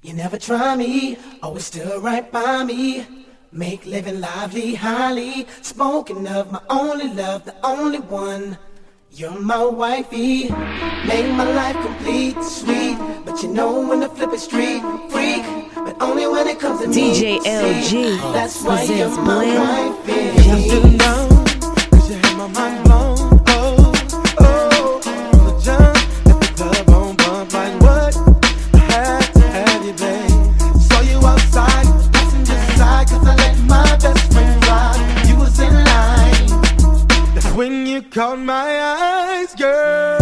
You never try me, always stood right by me. Make living lively, highly. Spoken of my only love, the only one. You're my wifey, make my life complete, sweet. But you know when the flip it street, freak. But only when it comes to DJ me, LG. See, that's why you're my wifey. To know, cause you have my mind blown. caught my eyes, girl.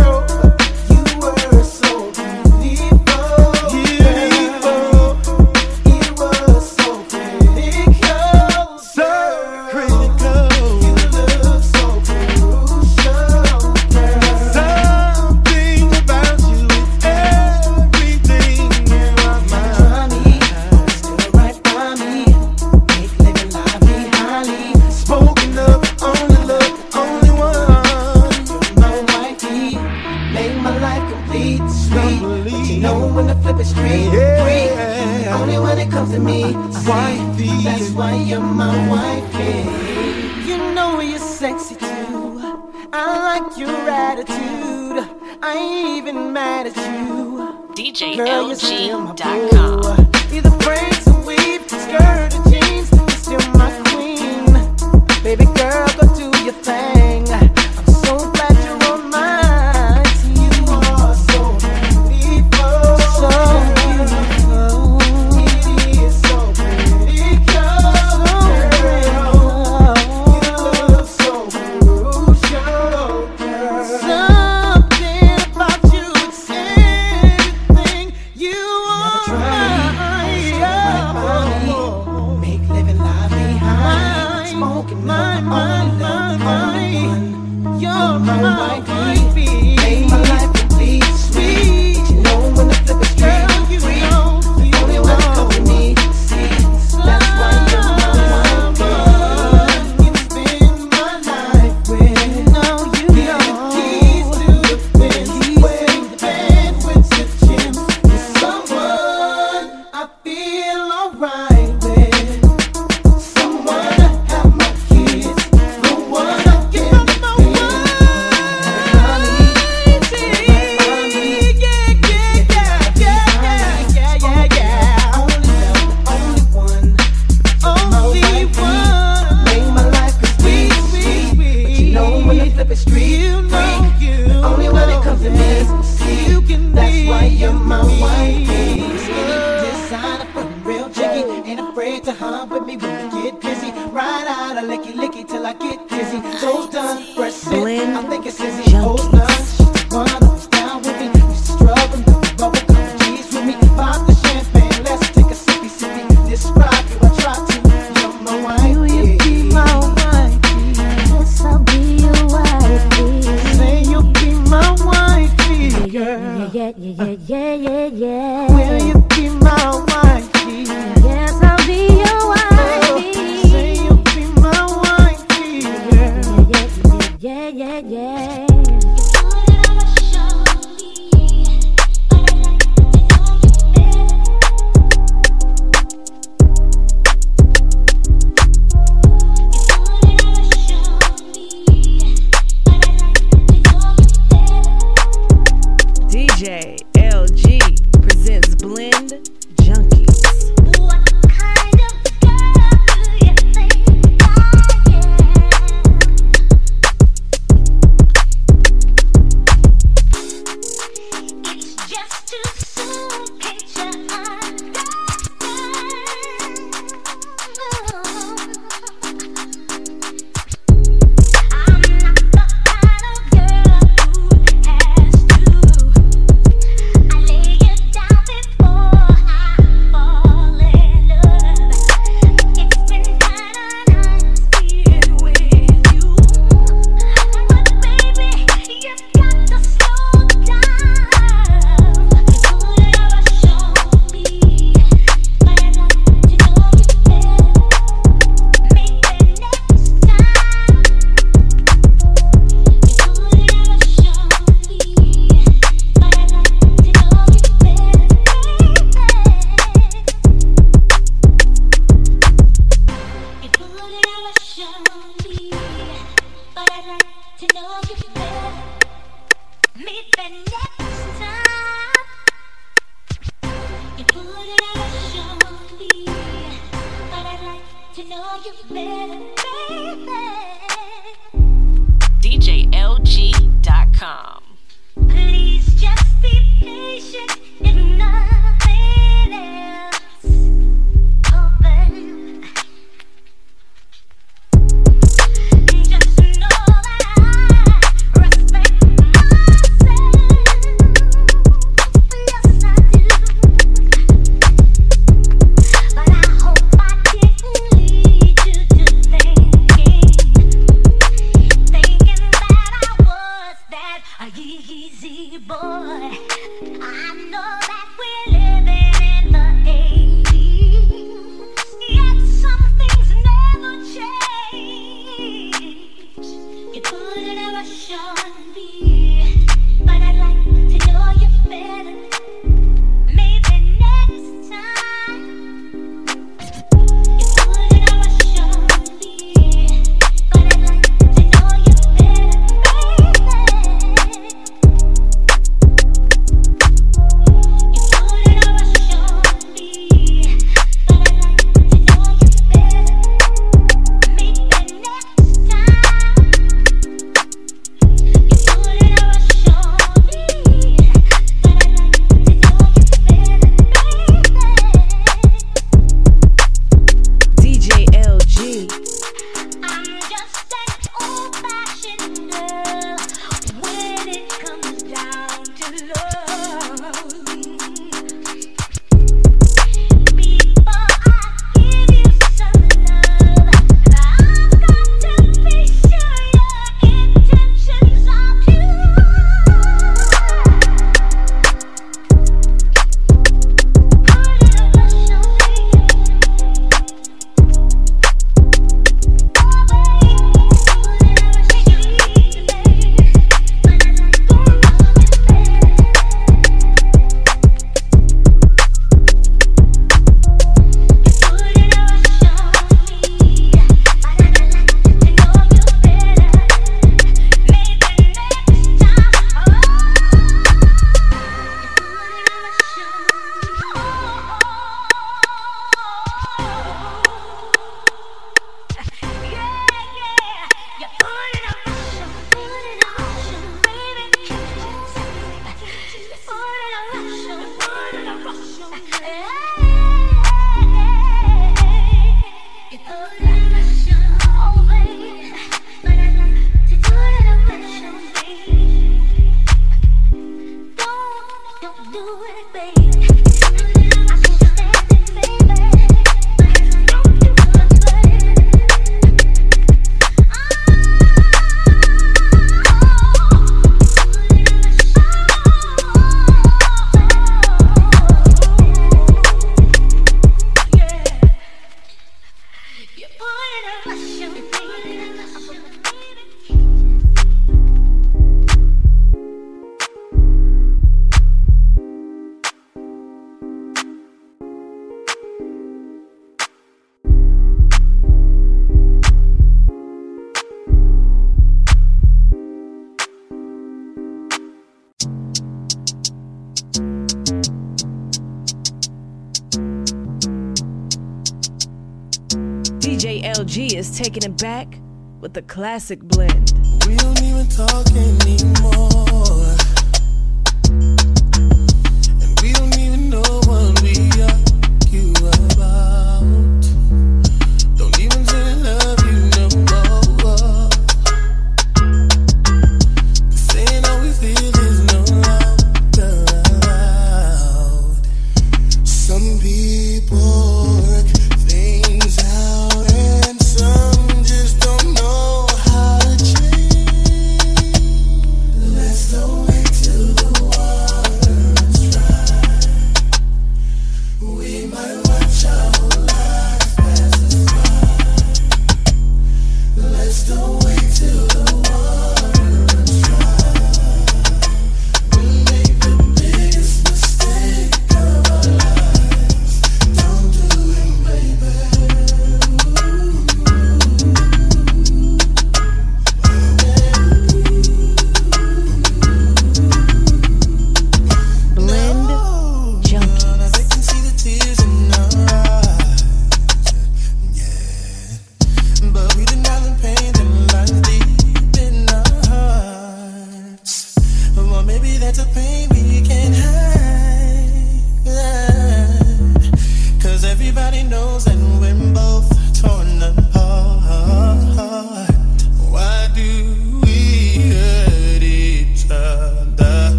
back with a classic blend. We don't even talk anymore.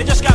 They just got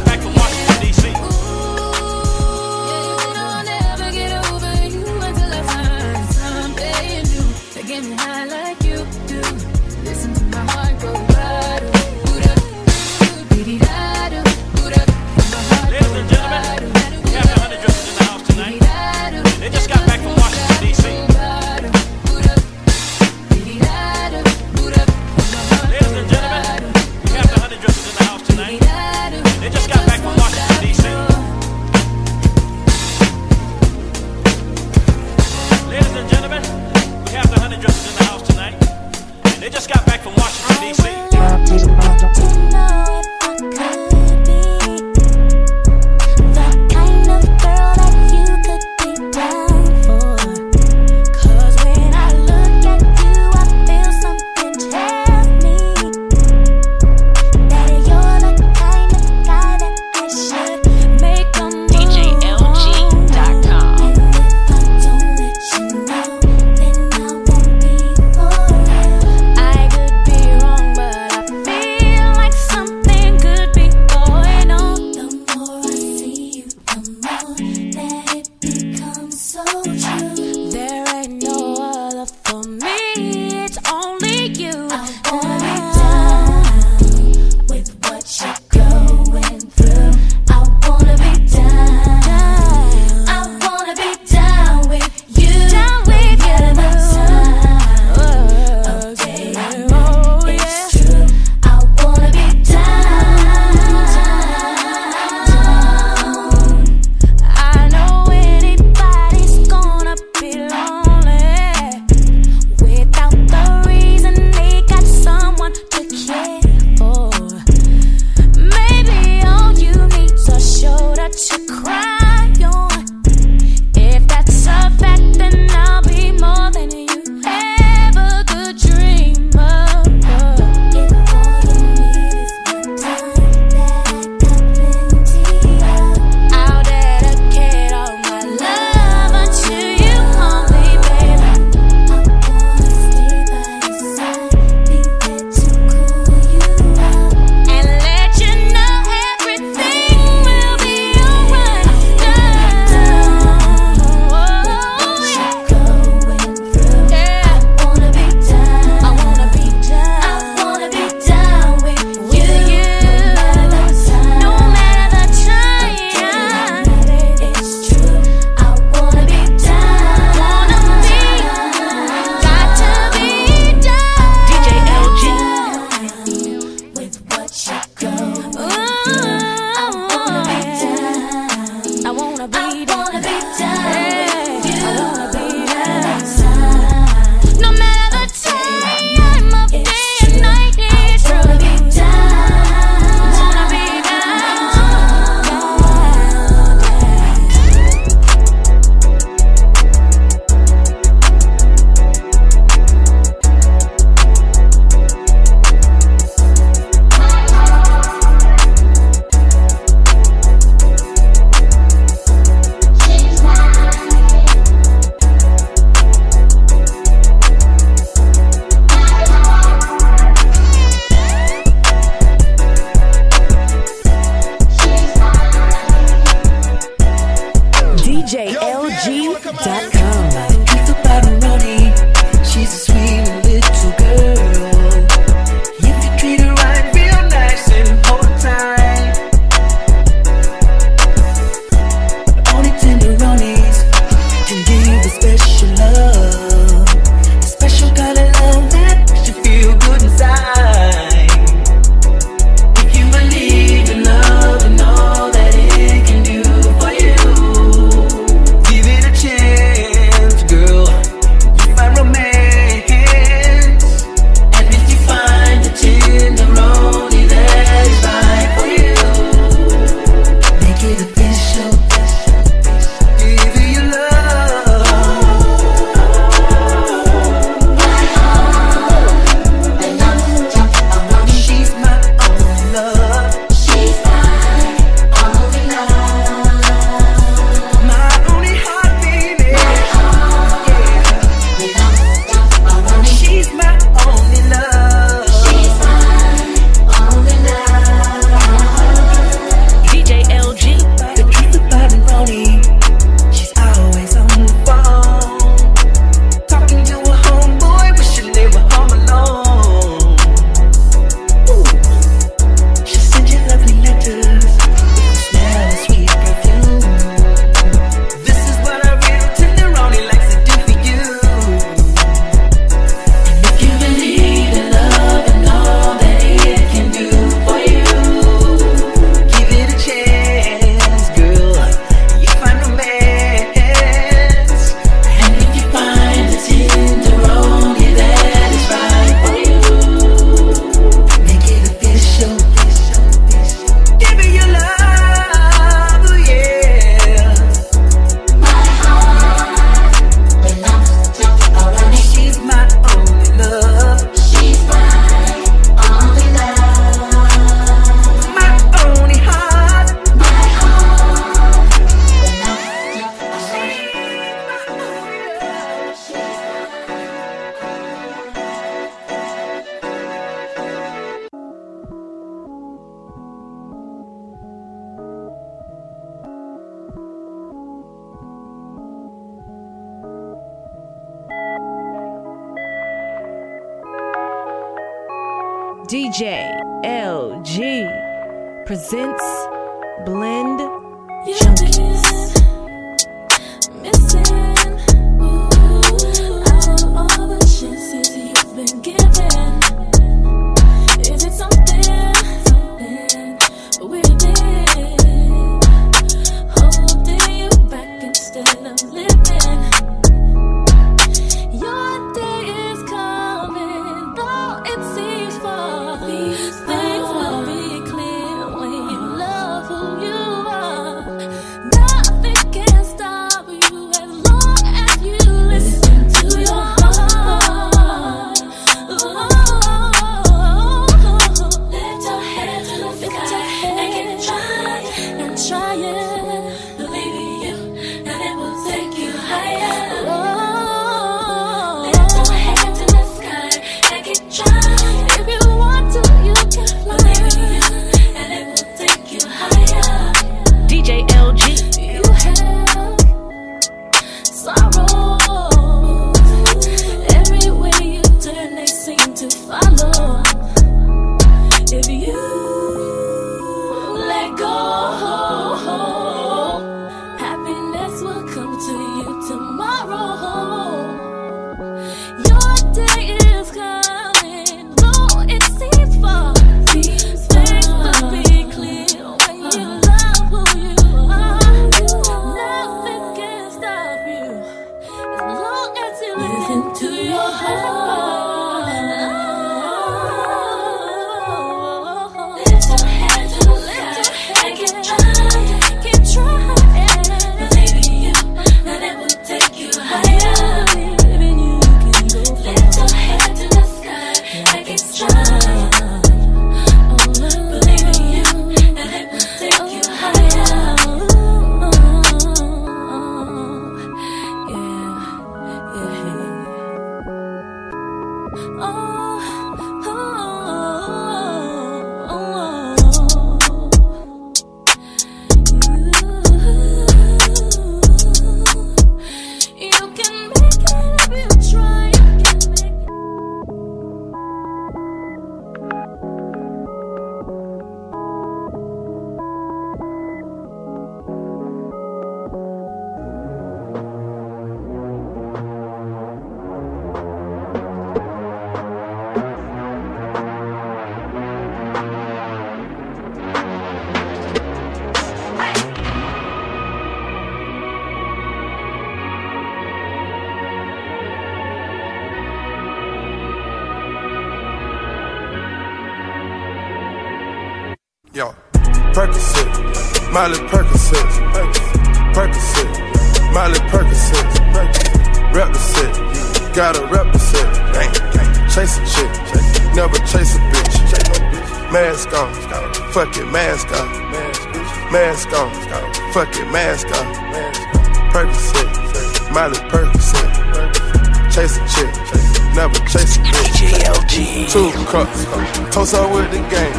toast up with the game.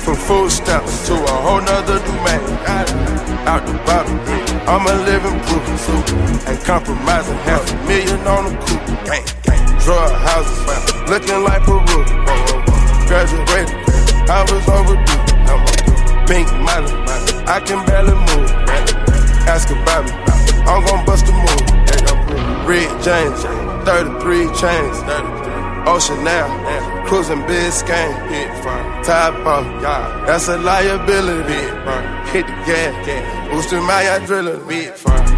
From food stamps to a whole nother domain. Out the bottle, I'm a living proof. Ain't compromising half a million on the coupe. Drug houses, looking like Peru. Graduated, I was overdue. Pink money, I can barely move. Ask about me, I'm gon' bust a move. Red James, 33 chains. Ocean now, cruising Biscayne. Top off, that's a liability. Hit the gas, boosting my adrenaline.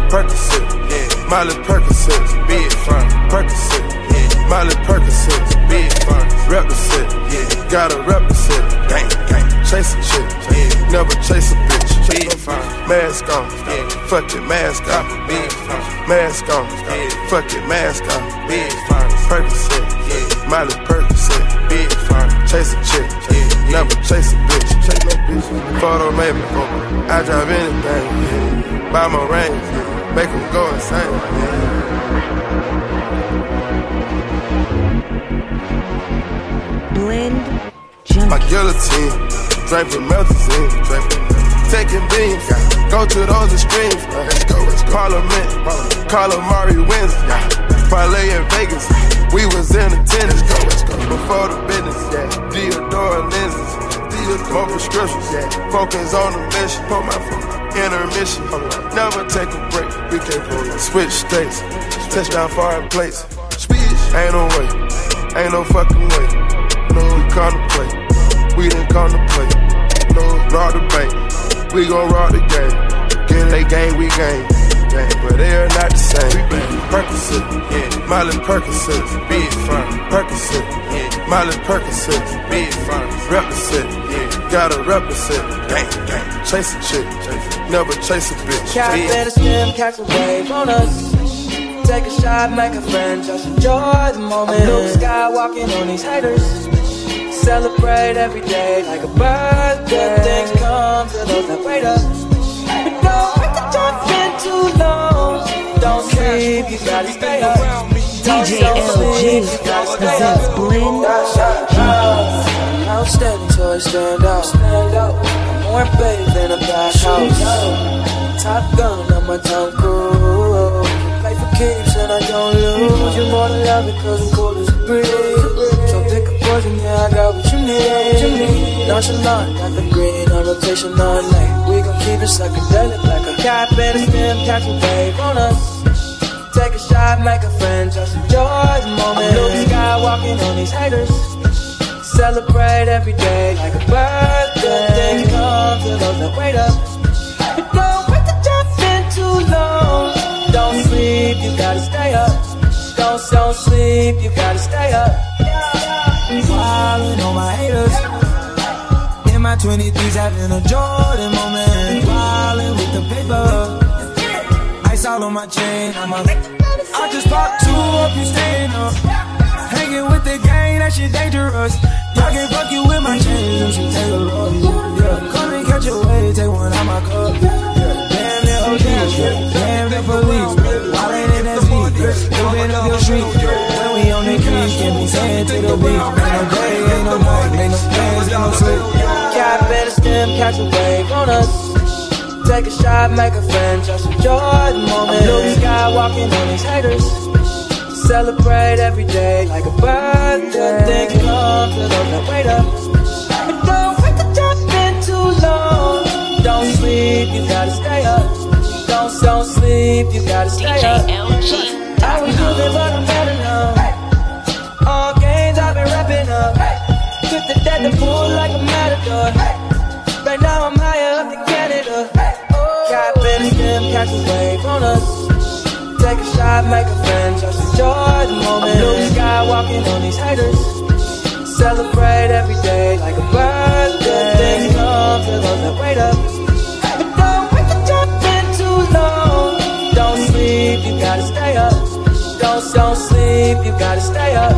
Percocet, Miley Percocet, big fun. Percocet, Miley Percocet, big fun. Represent, yeah. gotta represent. Gang, gang, chase a chick, yeah. never chase a bitch. Big. Mask on, fuck it, mask. Big fun. Mask on, fuck it, mask off. Big fun. Percocet, Miley Percocet, big fun. Chase a chick, Yeah. never chase a bitch. Chase no bitch. Photo maybe, I drive anything. Buy my range, them go insane. Blend My guillotine, draping melazine, draping taking beams, go to those extremes. Let's go, let's go. Parliament, call Mari wins. Parlay in Vegas, we was in attendance. Go, let's go. Before the business, yeah. Theodore more prescriptions. Focus on the mission. Put my phone. Intermission. Never take a break. We can't pull. Switch states. Touchdown foreign plates. Ain't no way. Ain't no fucking way. No, we contemplate. We didn't contemplate. No, rob the bank. We gon' rob the game. Get they game, we game. But they are not the same. Percocet, yeah. Miley Percocet, big fun. Percocet, yeah. Miley Percocet, big fun. Represent, yeah. Gotta represent. Gang, gang. Chase a chick, never chase a bitch. Cat Bitch. better stem, catch a wave on us. Take a shot, make a friend, just enjoy the moment. Luke Skywalking on these haters. Celebrate every day like a birthday. Good things come to those that wait up. But to jump in too long. Don't sleep, you gotta stay up. DJ LG sleep, you gotta presents. Blend. Outstanding, so I stand out. Stand out. More babe than a back house. Top gun on my Cruise. Play for keeps and I don't lose. You more than love because I'm cool as a breeze. Poison, yeah, I got what you need. Nonchalant, got the green on rotation all night. We gon' keep it psychedelic like a cap and a stem, catch a wave on us. Take a shot, make a friend, just enjoy the moment. Blue sky walking on these haters. Celebrate every day like a birthday. Things come to those that wait up. Don't wait to jump in too long. Don't sleep, you gotta stay up. Don't don't sleep, you gotta stay up. Wildin' on my haters. In my 23s, having a Jordan moment. Wildin' with the paper. Ice all on my chain. I'm a. I just popped two up, you staying up. Hanging with the gang, that shit dangerous. Y'all can fuck you with my chains, you should take a look. Yeah, come and catch a wave, take one out my cup. Yeah, the the in street. When we on the can the day, no. Cat better stem, catch a wave on us. Take a shot, make a friend, just enjoy the moment. Luke Skywalking on these haters. Celebrate every day like a birthday. Things come to those that wait up. But don't wait too long. Don't sleep, you gotta stay up. Don't don't sleep, you gotta stay up. I was losing, but I'm better now. All games I've been wrapping up. Took the dead to pull like a matador. Right now I'm higher up than Canada. Oh. Got better stem, catch a wave on us. Take a shot, make a friend, just enjoy the moment. Blue sky walking on these haters. Celebrate every day like a birthday. Things come to those that wait up. Sleep, you gotta stay up. Don't don't sleep, you gotta stay up.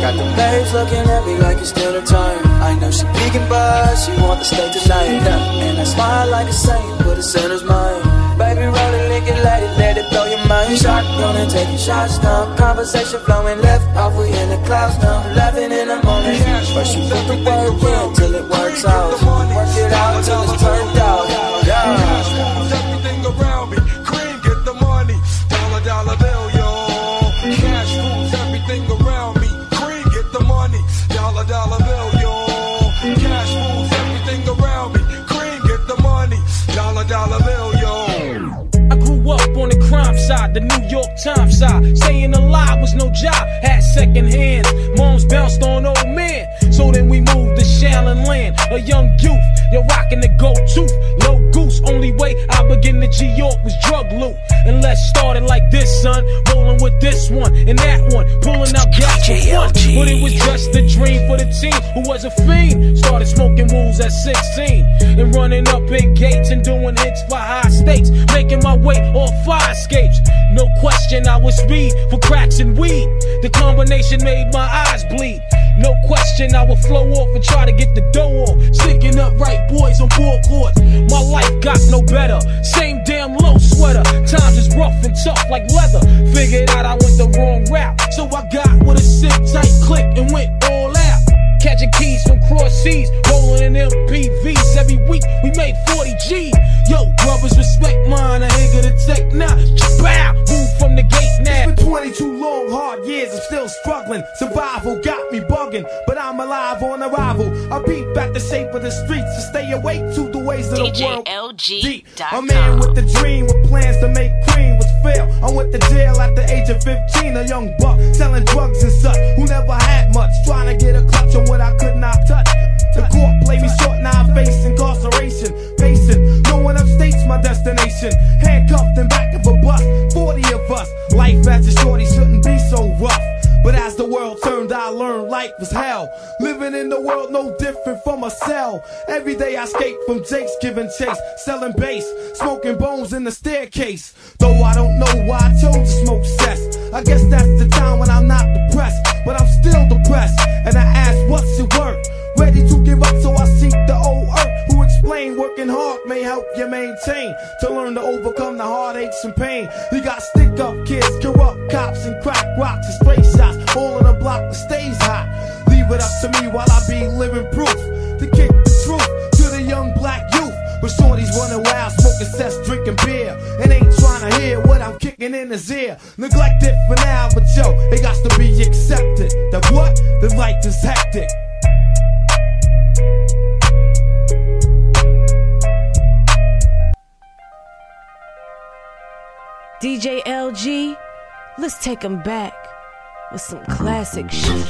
Got the babes looking at me like it's dinner time. I know she peeking, but she want to stay tonight. And I smile like a saint, but it's in his mind. Baby, roll it, lick it, let it, let it blow Shotgun and taking shots now. Conversation flowing left, off, we in the clouds now. Laughing in the morning. First you put the work in till it works out. Work it out till it's turned out. Yeah. everything around me. Side, the New York Times side. a lie was no job, had second hands. Moms bounced on old men. So then we moved to Shallon Land, a young youth. You're rocking the gold tooth, low Only way I began to G York was drug loot. And let's start it like this, son. Rolling with this one and that one, pulling out gas for fun. But it was just a dream for the team who was a fiend. Started smoking wools at 16 and running up in gates and doing hits for high stakes. Making my way off fire escapes. No question, I was speed for cracks and weed. The combination made my eyes bleed. No question, I will flow off and try to get the dough off. Sticking up right boys on four courts. My life got no better. Same damn low sweater. Times is rough and tough like leather. Figured out I went the wrong route. So I got with a sick tight click and went all out. Catch Magic keys from cross seas, rolling in MPVs. Every week we made 40 G. Yo, brothers, respect mine. I ain't gonna take now. Bow, move from the gate now. It's been 22 long, hard years, I'm still struggling. Survival got me bugging, but I'm alive on arrival. I peep back the shape of the streets to stay awake to the ways of the world. Deep. A man with a dream, with plans to make cream, was fail. I went to jail at the age of 15, a young buck selling drugs and such, who never had much, trying to get a clutch on what I could not touch. The court played me short, now I face incarceration. Facing, no one upstates my destination. Handcuffed in back of a bus, 40 of us. Life as a shorty shouldn't be so rough. But as the world turned, I learned life was hell. Living in the world no different from a cell. Every day I escape from Jake's giving chase, selling bass, smoking bones in the staircase. Though I don't know why I chose to smoke cess. I guess that's the time when I'm not depressed, but I'm still depressed. And I ask, what's it worth? Ready to give up, so I seek the old earth who explain working hard may help you maintain to learn to overcome the heartaches and pain. You got stick up kids, corrupt cops, and crack rocks and stray block stays hot. Leave it up to me while I be living proof to kick the truth to the young black youth. But shorties running wild, smoking cess, drinking beer, and ain't trying to hear what I'm kicking in his ear. Neglected for now, but yo, it got to be accepted. That what? The life is hectic. DJ LG, let's take him back with some classic shit.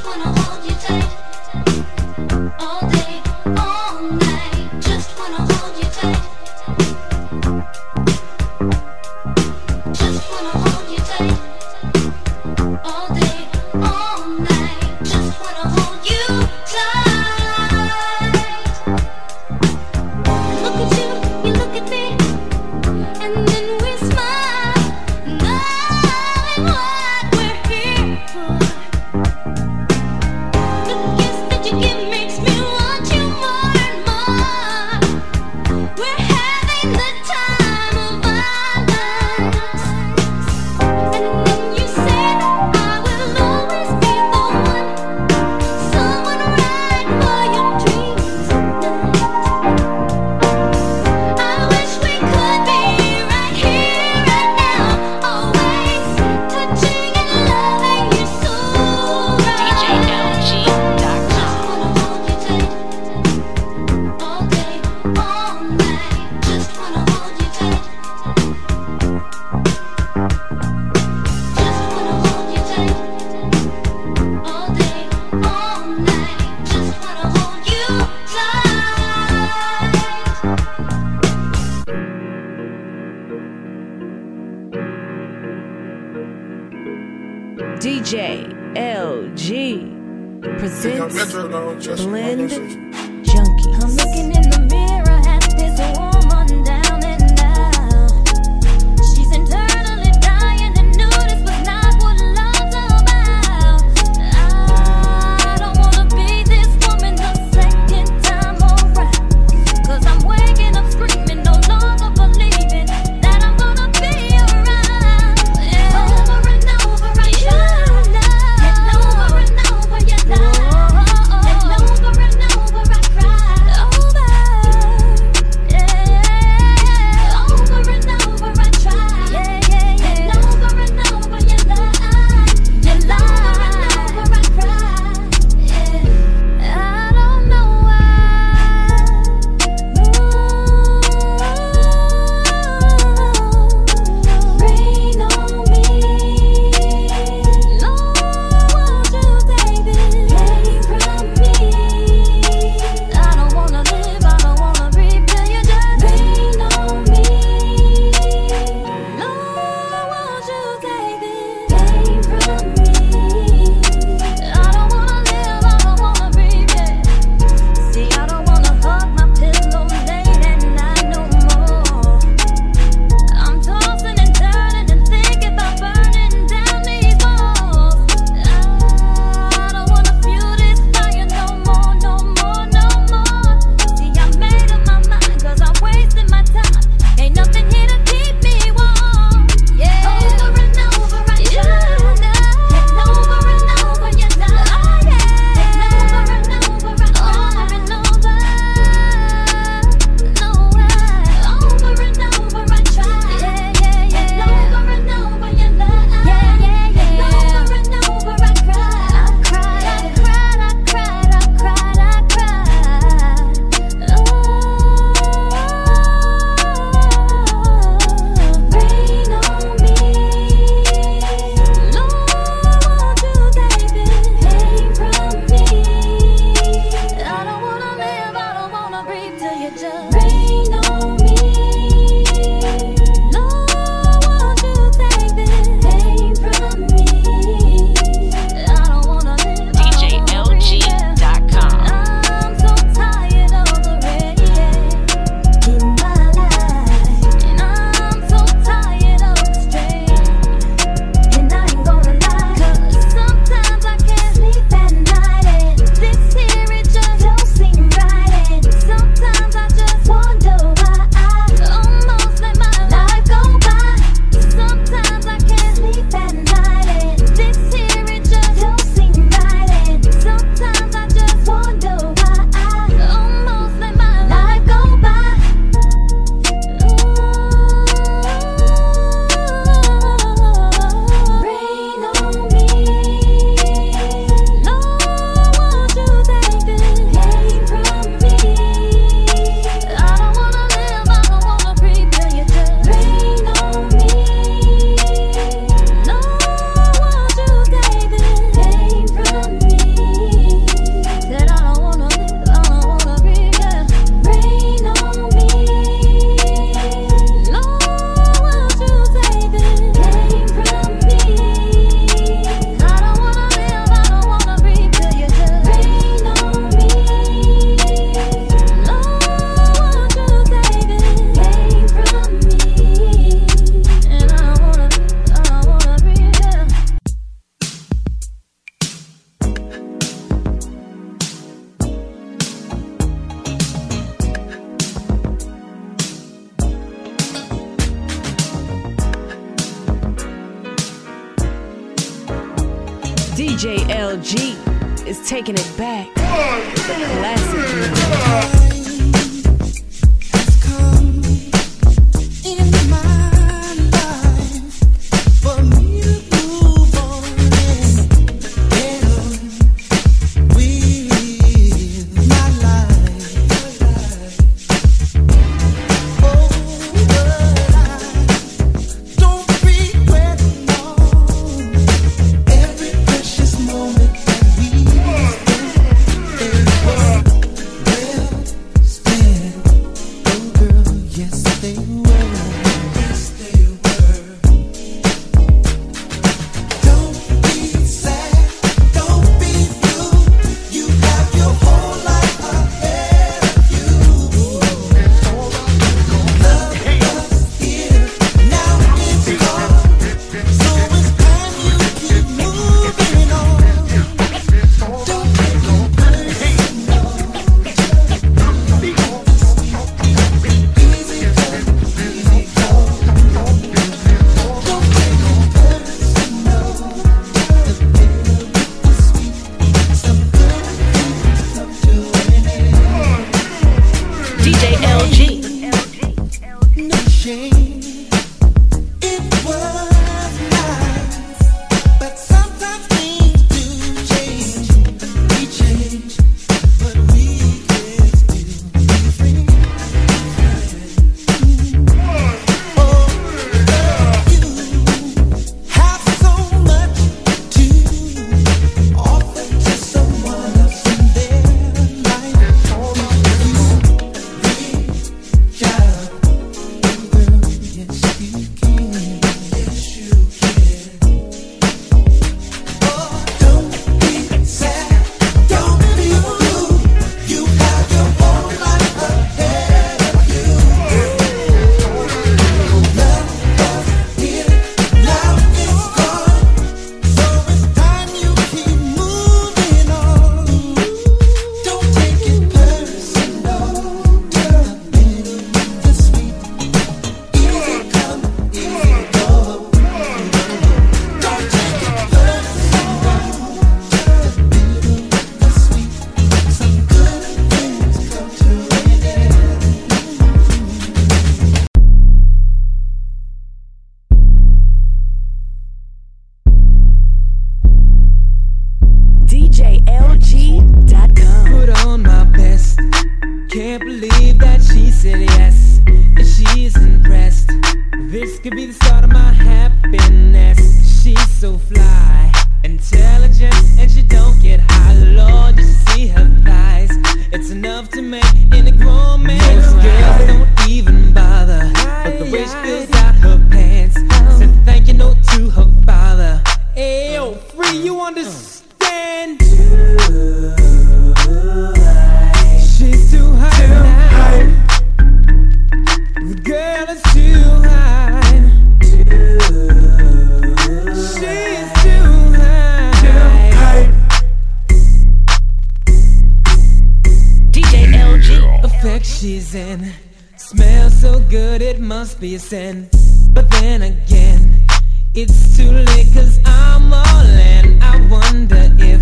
She's in. Smells so good, it must be a sin. But then again, it's too late cause I'm all in. I wonder if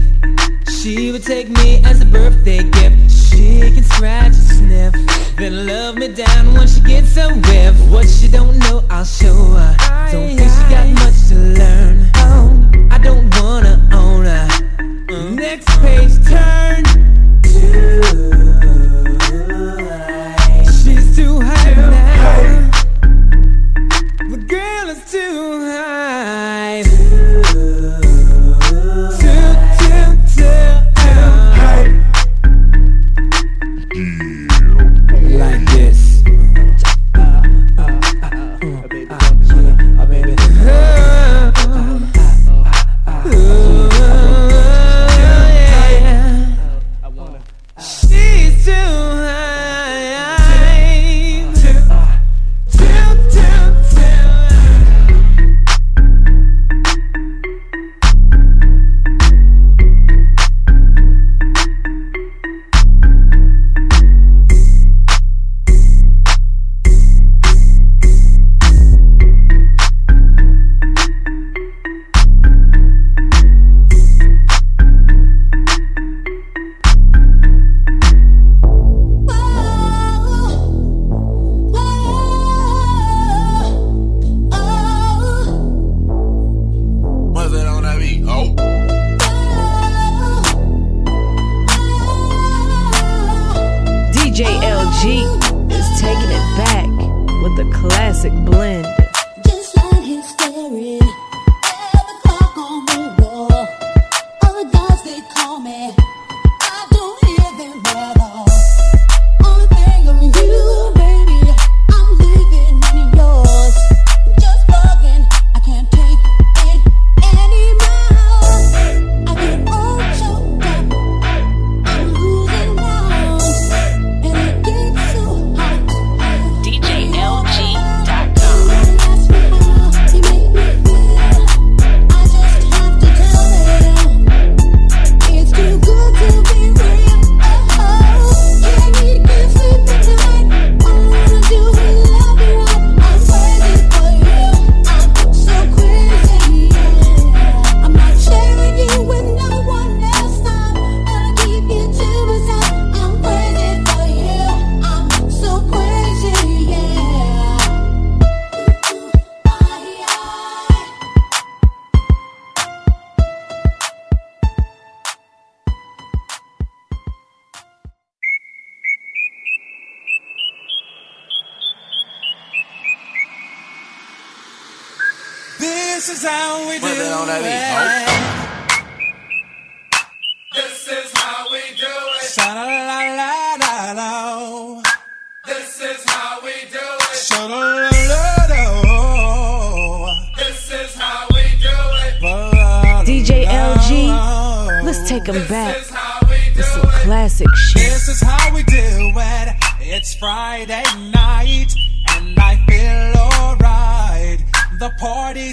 she would take me as a birthday gift. She can scratch and sniff, then love me down when she gets a whiff. What she don't know, I'll show her. Don't think she got much to learn. I don't wanna own her. Next page turn.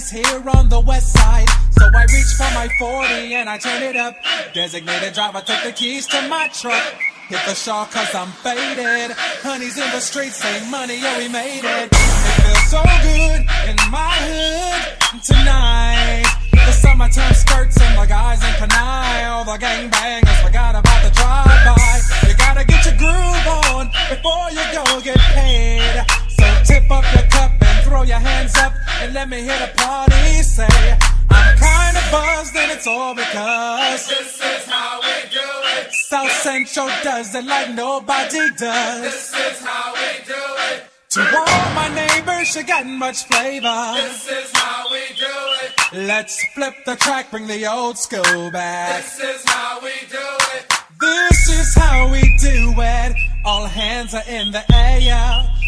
Party's here on the west side, so I reach for my 40 and I turn it up. Designated driver, take the keys to my truck. Hit the shawl cause I'm faded. Honey's in the streets, say money, yeah, we made it. It feels so good in my hood tonight. The summertime skirts and the guys in Panay. All the gangbangers forgot about the drive-by. You gotta get your groove on before you go get paid. So tip up your cup throw your hands up and let me hear the party say, I'm kinda buzzed and it's all because this is how we do it. South Central does it like nobody does. This is how we do it. To all my neighbors, you got much flavor. This is how we do it. Let's flip the track, bring the old school back. This is how we do it. This is how we do it. All hands are in the air.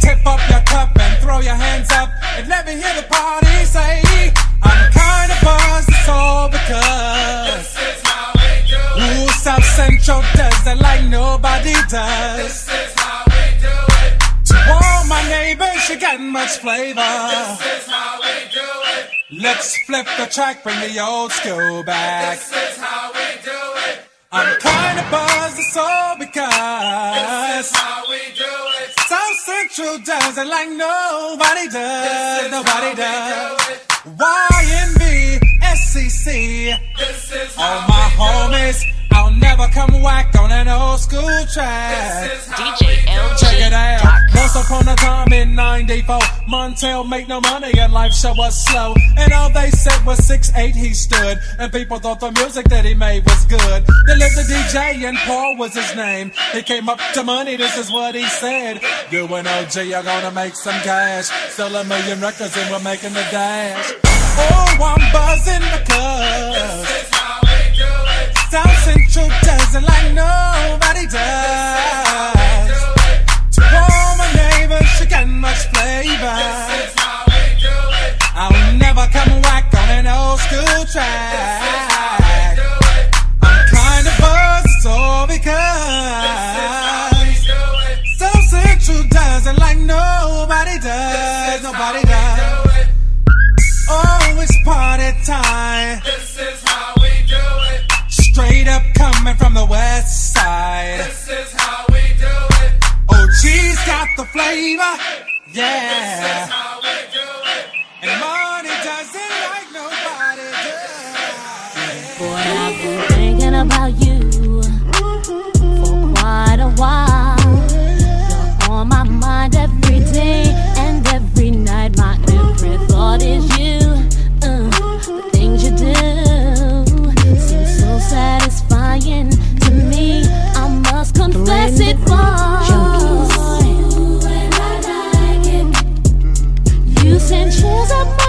Tip up your cup and throw your hands up and let me hear the party say, I'm kinda buzzed, it's all because this is how we do it. Ooh, South Central does it like nobody does. This is how we do it. To all my neighbors, you got much flavor. This is how we do it. Let's flip the track, bring the old school back. This is how we do it. I'm kinda buzzed, it's all because this is how we do it. South Central does it like nobody does, nobody does. YNB, SCC, this is all my homies. I'll come whack on an old school track. DJ LG. Check it out. Once upon a time in 94, Montel made no money and life show was slow. And all they said was 6'8 he stood. And people thought the music that he made was good. They lived the DJ and Paul was his name. He came up to money, this is what he said. You and OG are gonna make some cash. Sell a million records and we're making the dash. Oh, I'm buzzing because. This is how we do it. South Central does it like nobody does. To all my neighbors, you got much flavor. I'll never come whack on an old school track. I'm kinda buzzed, it's all because Straight up coming from the west side. This is how we do it. Oh, OG's hey, got the flavor. Yeah. This is how we do it. And money doesn't like nobody. Yeah. Boy, I've been thinking about you for quite a while. You're on my mind every day and every night. My every thought is you. blessed one. You send chills up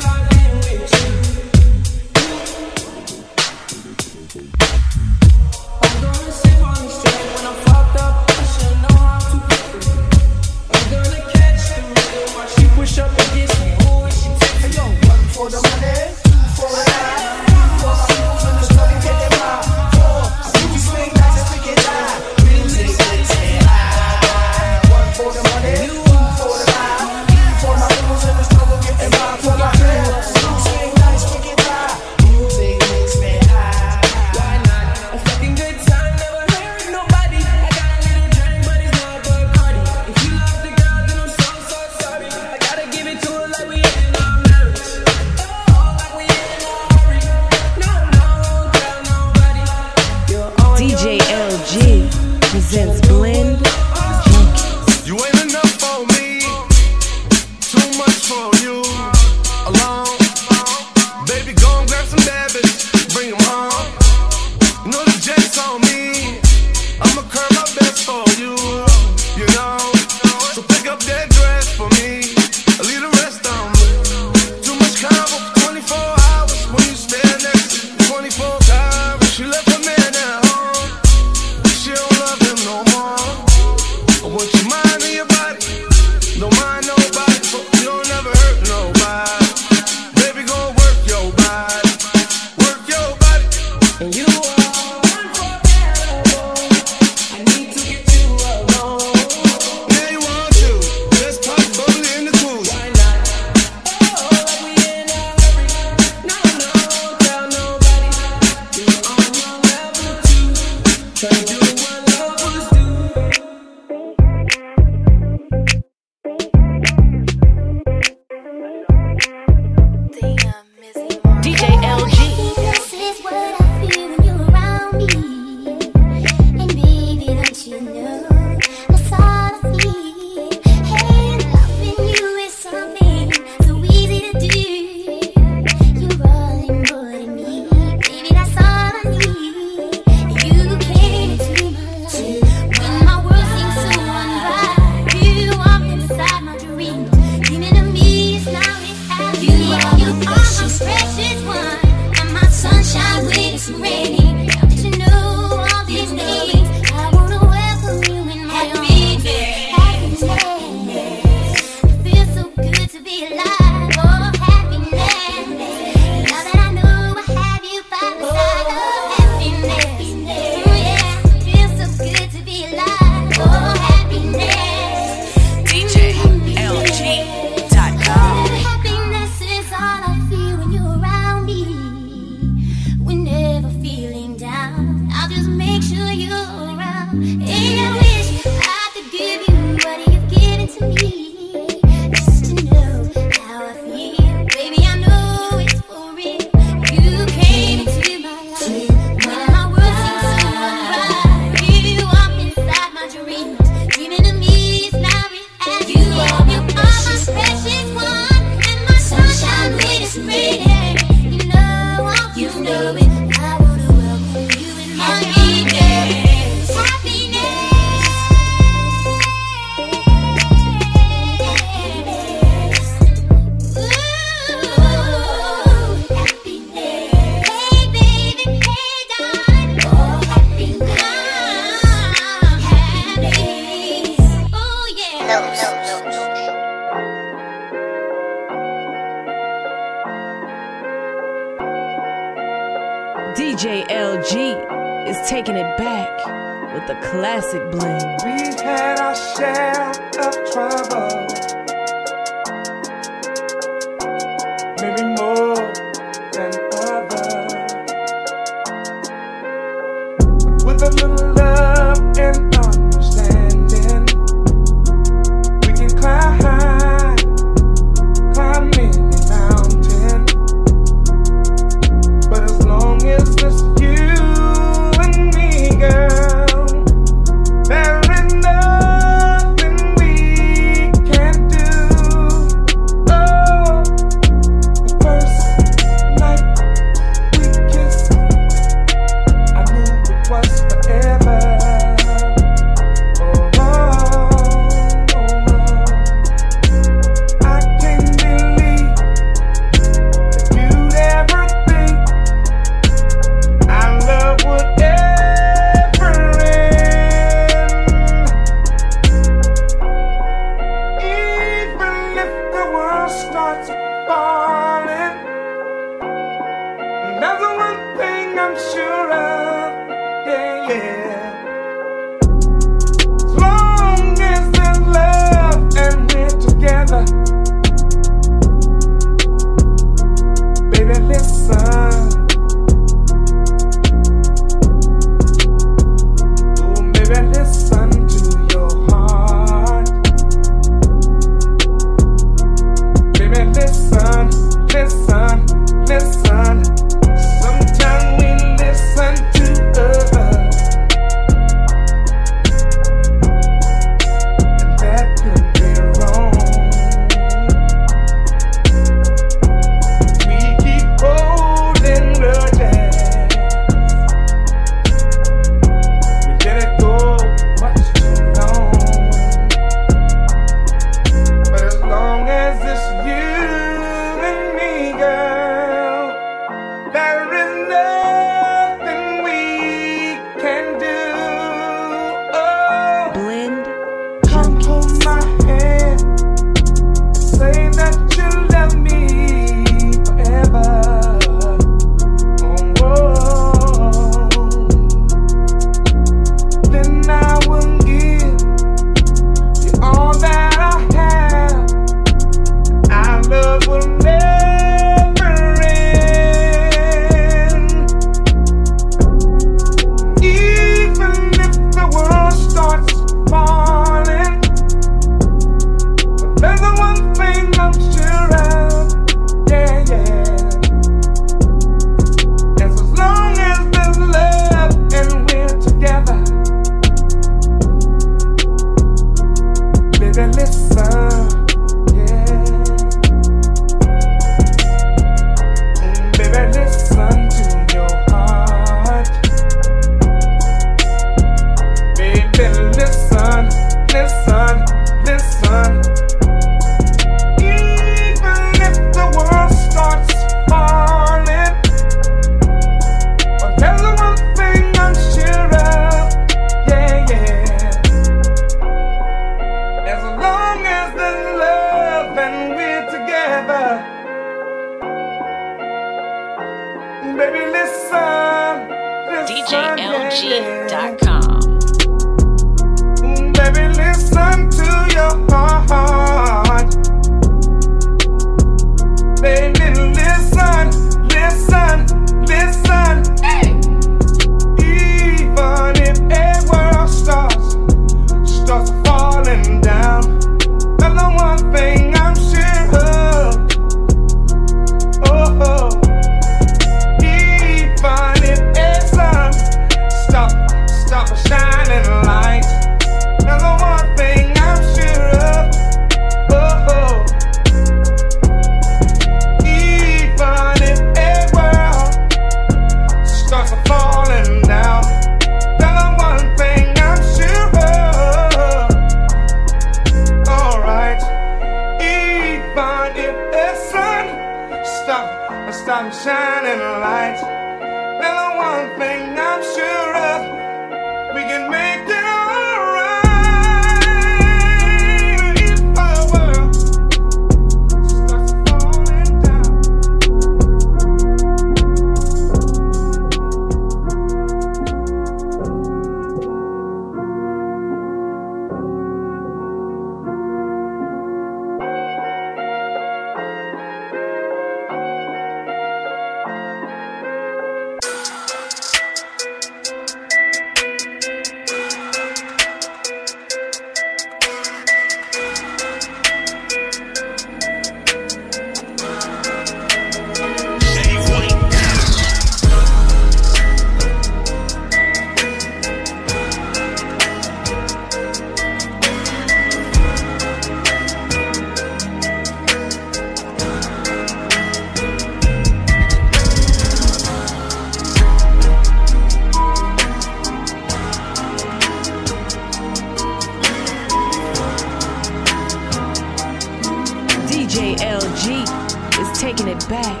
taking it back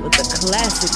with the classic.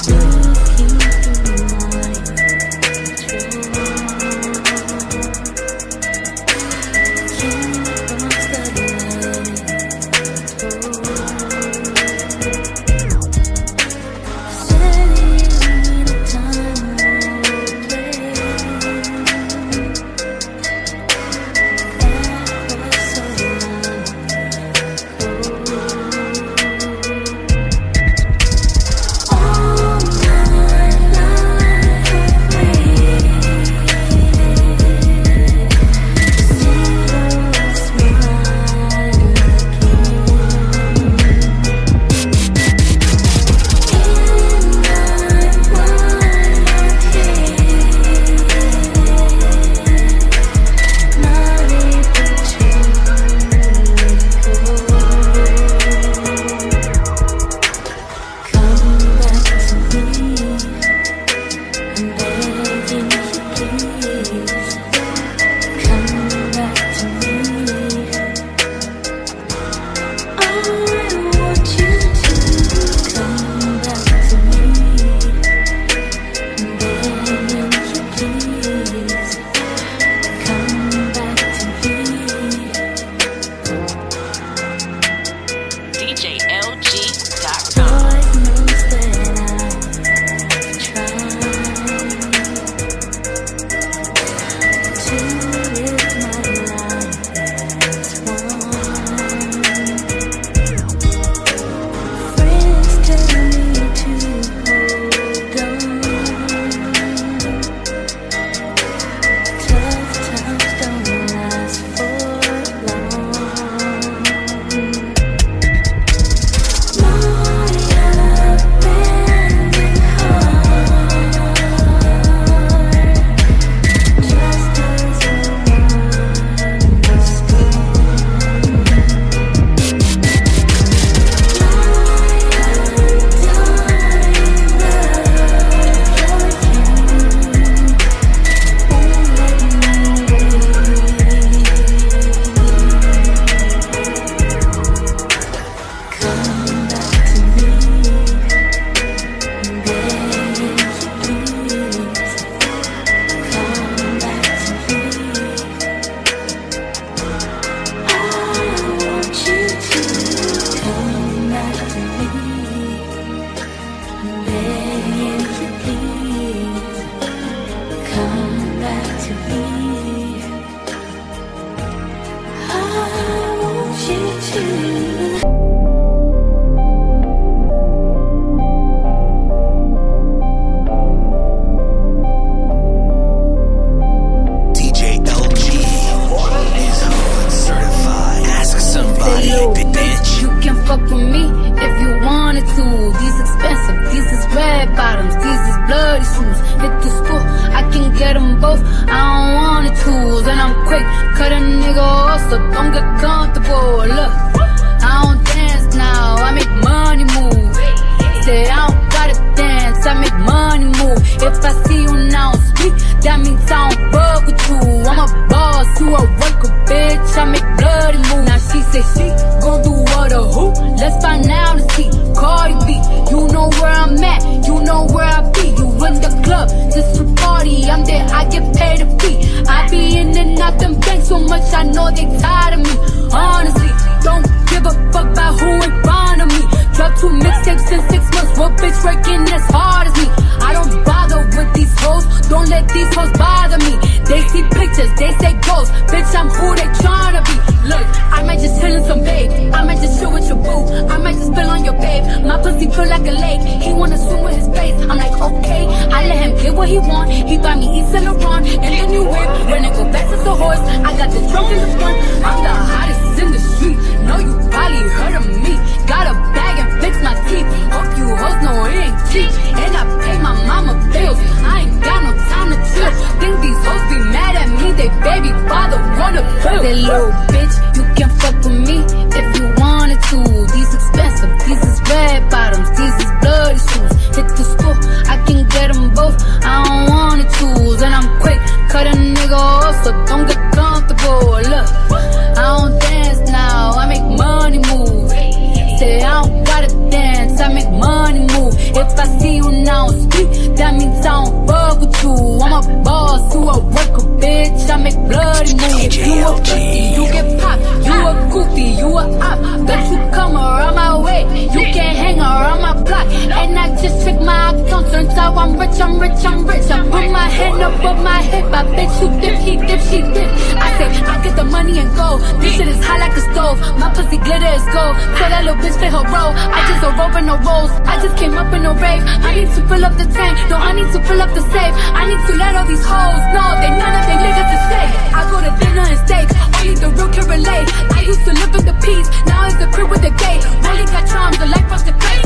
stomach bloody move. You a pussy, you get popped. You a goofy, you a op. But you come around my way. You can't hang around my block. And I just took my I'm rich, I'm rich. I'm rich. I put my hand on my hip. I bet you dip, he dip, she dip. I say, I get the money and go. This shit is hot like a stove. My pussy glitter is gold. Tell that little bitch play her role. I just a rope and no rolls. I just came up in a rave. I need to fill up the tank. No, I need to fill up the safe. I need to let all these hoes know they none of they niggas is safe. I go to dinner and steak. Only the real can relate. I used to live in the peace. Now it's the crib with the gate. Rolly got charms, the life of the place.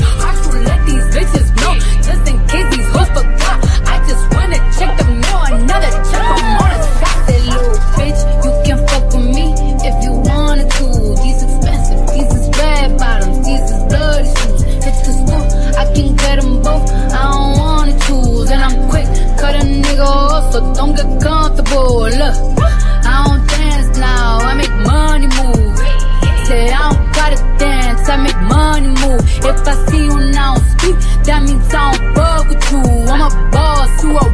Let these bitches know. Just in case these hoes forgot. I just wanna check the mail. Another check from all the shots. Say, little bitch, you can fuck with me if you wanted to. These expensive, these is red bottoms, these is bloody shoes. Hit the school, I can get them both. I don't wanna choose, and I'm quick. Cut a nigga off, so don't get comfortable. Look, I don't dance now, I make money move. Say I don't gotta dance, I make money move. If I see you now speak, that means I don't fuck with you. I'm a boss, you a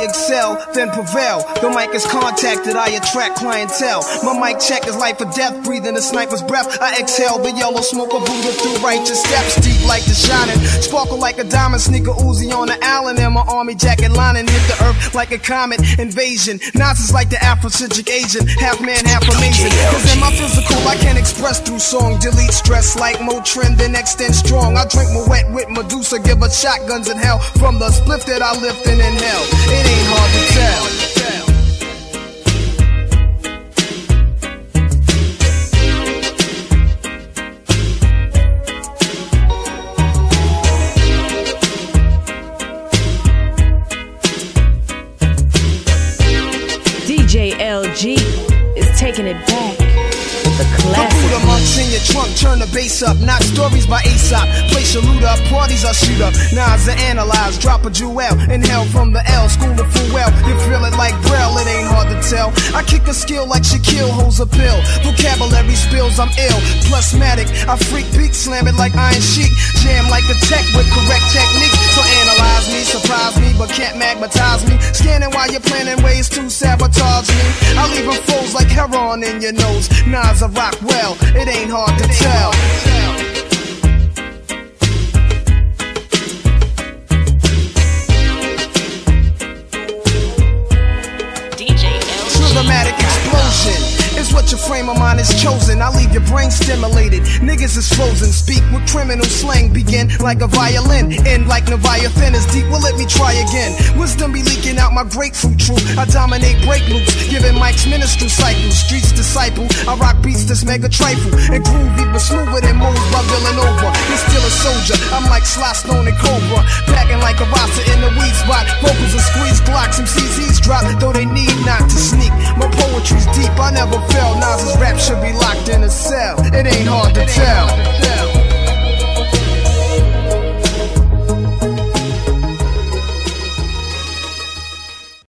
Ajax then prevail. The mic is contacted, I attract clientele. My mic check is life or death, breathing a sniper's breath. I exhale the yellow smoke of Buddha through righteous steps, deep like the shining. Sparkle like a diamond, sneaker Uzi on the island, and my army jacket lining hit the earth like a comet invasion. Nonsense like the Afrocentric Asian, half man, half amazing. Cause in my physical, I can express through song, delete stress like Motrin, then extend strong. I drink Moët with Medusa, give her shotguns in hell from the spliff that I lift and inhale. It ain't hard to trunk, turn the bass up. Not stories by Aesop. Place your loot up, parties I shoot up. Nas are analyze, drop a jewel. Inhale from the L, school of full well. You feel it like Braille, it ain't hard to tell. I kick a skill like Shaquille holds a pill. Vocabulary spills, I'm ill. Plusmatic, I freak beat, slam it like Iron Sheik. Jam like a tech with correct technique. So analyze me, surprise me, but can't magnetize me. Scanning while you're planning ways to sabotage me. I leave them foes like heroin in your nose. Nas, I rock well, it ain't hard to tell. What your frame of mind is chosen. I leave your brain stimulated. Niggas is frozen. Speak with criminal slang. Begin like a violin. End like Leviathan is deep. Well, let me try again. Wisdom be leaking out my grapefruit truth. I dominate break loops. Giving Mike's ministry cycles. Streets disciple. I rock beats that's mega trifle. And groovy but smoother than moves by Villanova. He's still a soldier. I'm like Sly and Cobra. Packing like a roster in the weed spot. Vocals are squeeze Glocks. Some CZs drop. Though they need not to sneak. My poetry's deep. I never fell. Nas's rap should be locked in a cell. It ain't hard to tell.